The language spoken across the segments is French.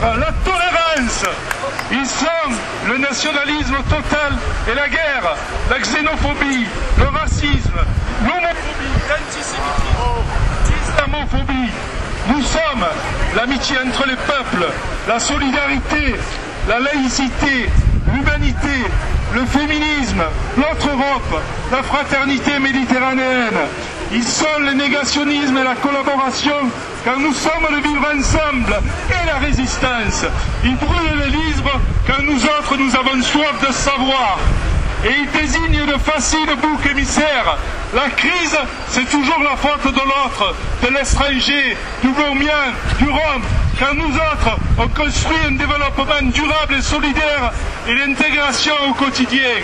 la tolérance. Ils sont le nationalisme total et la guerre, la xénophobie, le racisme, l'homophobie, l'antisémitisme, l'islamophobie. Nous sommes l'amitié entre les peuples, la solidarité, la laïcité, l'humanité, le féminisme, notre Europe, la fraternité méditerranéenne. Ils sont le négationnisme et la collaboration, car nous sommes le vivre ensemble et la résistance. Ils brûlent les livres, car nous autres, nous avons soif de savoir. Et ils désignent de faciles boucs émissaires. La crise, c'est toujours la faute de l'autre, de l'étranger, du Gourmien, du Rome, car nous autres, on construit un développement durable et solidaire et l'intégration au quotidien.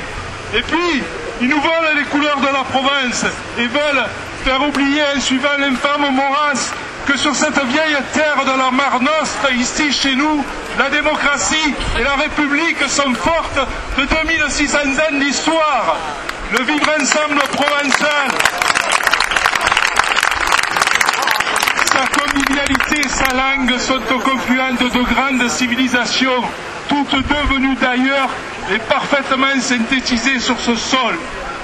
Et puis, ils nous volent les couleurs de la province et veulent faire oublier suivant l'infâme Maurras que sur cette vieille terre de la Mar Nostre, ici chez nous, la démocratie et la République sont fortes de 2600 ans d'histoire. Le vivre ensemble provençal, sa convivialité, sa langue sont au confluent de grandes civilisations, toutes devenues d'ailleurs et parfaitement synthétisées sur ce sol.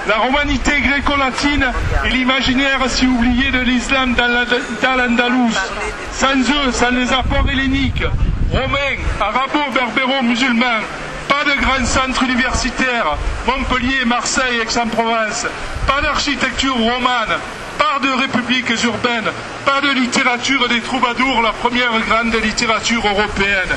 La romanité gréco-latine et l'imaginaire si oublié de l'islam dans l'Andalous. Sans eux, sans les apports helléniques, romains, arabo-berbéro-musulmans, pas de grands centres universitaires, Montpellier, Marseille, Aix-en-Provence, pas d'architecture romane, pas de républiques urbaines, pas de littérature des troubadours, la première grande littérature européenne.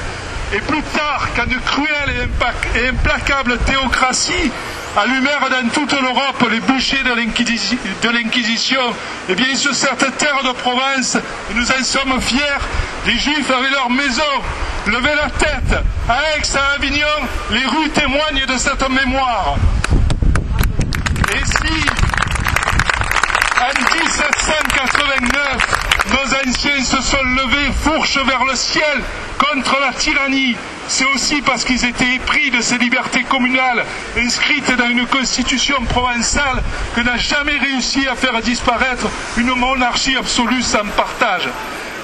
Et plus tard, quand de cruelles et implacables théocraties allumèrent dans toute l'Europe les bouchers de l'Inquisition, eh bien, sur cette terre de province, nous en sommes fiers, les Juifs avaient leur maison, levaient la tête. À Aix, à Avignon, les rues témoignent de cette mémoire. Et si, en 1789, nos anciens se sont levés fourche vers le ciel contre la tyrannie. C'est aussi parce qu'ils étaient épris de ces libertés communales inscrites dans une constitution provençale que n'a jamais réussi à faire disparaître une monarchie absolue sans partage.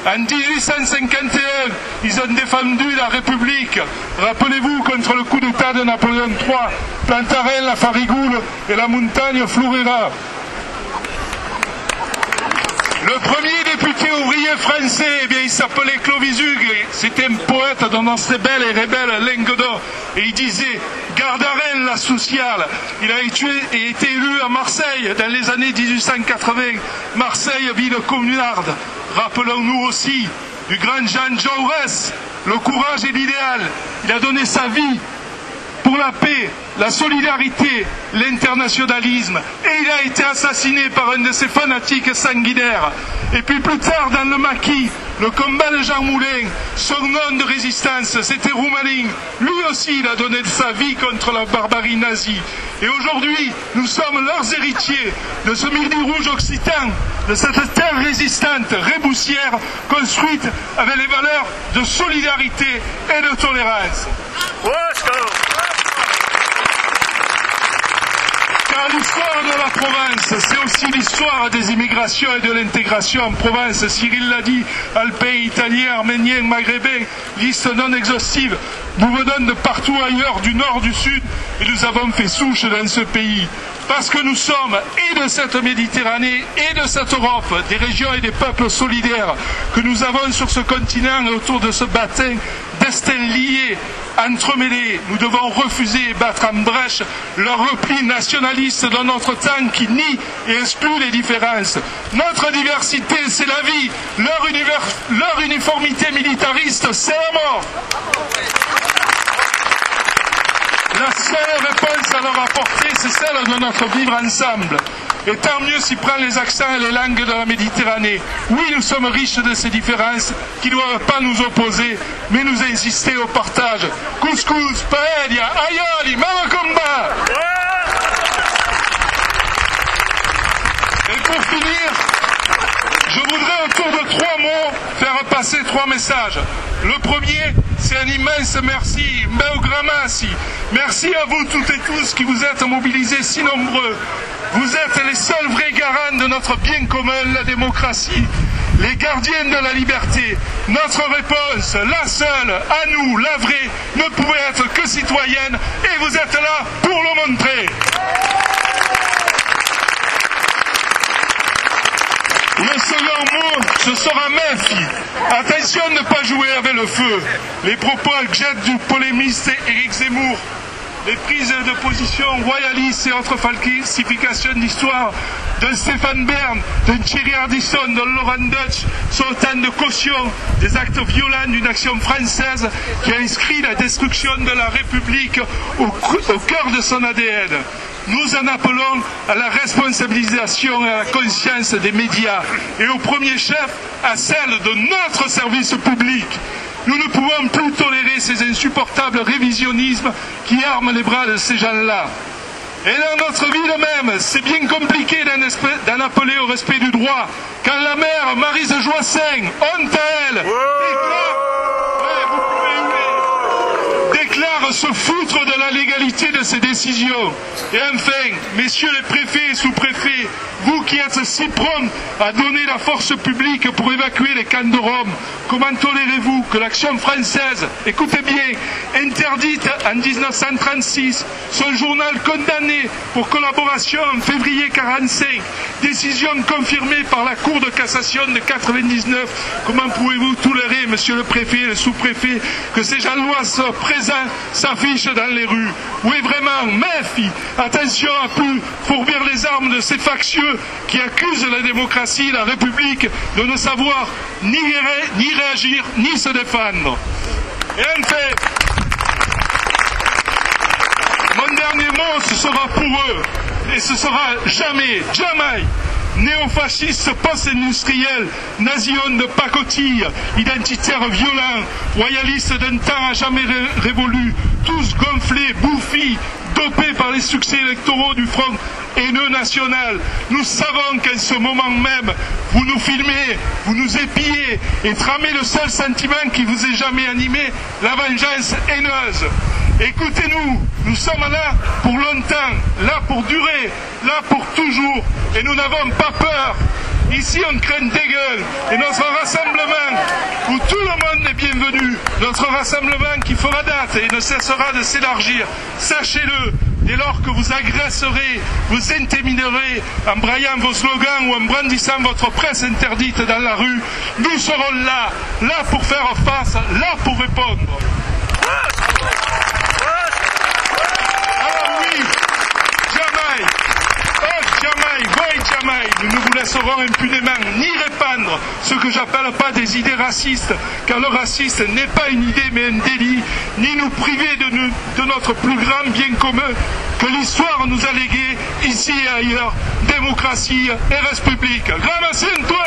En 1851, ils ont défendu la République. Rappelez-vous, contre le coup d'État de Napoléon III, Plantarel, la Farigoule et la montagne Flourera. Le premier français, eh il s'appelait Clovis Hugues. C'était un poète dans notre belle et rebelle Lenguedoc. Et il disait Gardarin la sociale. Il a été, été élu à Marseille dans les années 1880. Marseille, ville communarde. Rappelons-nous aussi du grand Jean Jaurès. Le courage et l'idéal. Il a donné sa vie pour la paix, la solidarité, l'internationalisme. Et il a été assassiné par un de ses fanatiques sanguinaires. Et puis plus tard, dans le maquis, le combat de Jean Moulin, son nom de résistance, c'était Roumaline. Lui aussi, il a donné de sa vie contre la barbarie nazie. Et aujourd'hui, nous sommes leurs héritiers de ce midi rouge occitan, de cette terre résistante, réboussière, construite avec les valeurs de solidarité et de tolérance. Car l'histoire de la province, c'est aussi l'histoire des immigrations et de l'intégration en province. Cyril l'a dit, alpin, italien, arménien, maghrébin, liste non exhaustive. Nous venons de partout ailleurs, du nord, du sud, et nous avons fait souche dans ce pays. Parce que nous sommes et de cette Méditerranée et de cette Europe, des régions et des peuples solidaires que nous avons sur ce continent et autour de ce bassin, destin lié, entremêlés. Nous devons refuser et battre en brèche leur repli nationaliste dans notre temps qui nie et exclut les différences. Notre diversité, c'est la vie. Leur, leur uniformité militariste, c'est la mort. La seule réponse à leur apporter, c'est celle de notre vivre ensemble. Et tant mieux s'il prend les accents et les langues de la Méditerranée. Oui, nous sommes riches de ces différences qui ne doivent pas nous opposer, mais nous insister au partage. Couscous, paella, ayali, malacomba. Et pour finir, je voudrais autour de trois mots faire passer trois messages. Le premier, c'est un immense merci, merci. Merci à vous toutes et tous qui vous êtes mobilisés si nombreux. Vous êtes les seuls vrais garants de notre bien commun, la démocratie. les gardiens de la liberté. Notre réponse, la seule, à nous, la vraie, ne pouvait être que citoyenne et vous êtes là pour le montrer. Le second mot, ce sera méfie. Attention de ne pas jouer avec le feu. Les propos jette du polémiste Éric Zemmour les prises de position royalistes et autres falsifications d'histoire d'un Stéphane Bern, d'un Thierry Ardisson, d'un Laurent Dutch sont autant de caution des actes violents d'une action française qui a inscrit la destruction de la République au cœur de son ADN. Nous en appelons à la responsabilisation et à la conscience des médias et au premier chef à celle de notre service public. Nous ne pouvons plus tolérer ces insupportables révisionnismes qui arment les bras de ces gens-là. Et dans notre ville même, c'est bien compliqué d'en appeler au respect du droit. Quand la mère Marise Joissin, honte à elle, déclare se foutre de la légalité de ces décisions. Et enfin, messieurs les préfets et sous-préfets, vous qui êtes si prompts à donner la force publique pour évacuer les camps de Rome, comment tolérez-vous que l'action française, écoutez bien, interdite en 1936, son journal condamné pour collaboration en février 45, décision confirmée par la Cour de cassation de 99, comment pouvez-vous tolérer, monsieur le préfet et le sous-préfet, que ces gens-là présents s'affichent dans les rues Oui, vraiment, méfie, attention à plus fourbir les armes de ces factieux qui accusent la démocratie la République de ne savoir ni, ni réagir ni se défendre. Et fait, mon dernier mot, ce sera pour eux, et ce sera jamais, jamais néofascistes post-industriels, nazions de pacotille, identitaires violents, royalistes d'un temps à jamais révolu, tous gonflés, bouffis, dopés par les succès électoraux du Front haineux national. Nous savons qu'en ce moment même, vous nous filmez, vous nous épillez et tramez le seul sentiment qui vous ait jamais animé, la vengeance haineuse. Écoutez-nous, nous sommes là pour longtemps, pour durer, là pour toujours, et nous n'avons pas peur. Ici, on craint des gueules. Et notre rassemblement, où tout le monde est bienvenu, notre rassemblement qui fera date et ne cessera de s'élargir, sachez-le, dès lors que vous agresserez, vous intimiderez en braillant vos slogans ou en brandissant votre presse interdite dans la rue, nous serons là, là pour faire face, là pour répondre. nous ne vous laisserons impunément ni répandre ce que j'appelle pas des idées racistes, car le racisme n'est pas une idée mais un délit, ni nous priver de, nous, de notre plus grand bien commun que l'histoire nous a légué ici et ailleurs, démocratie et république. Grand toi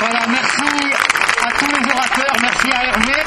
Voilà, merci à tous les orateurs, merci à Hervé.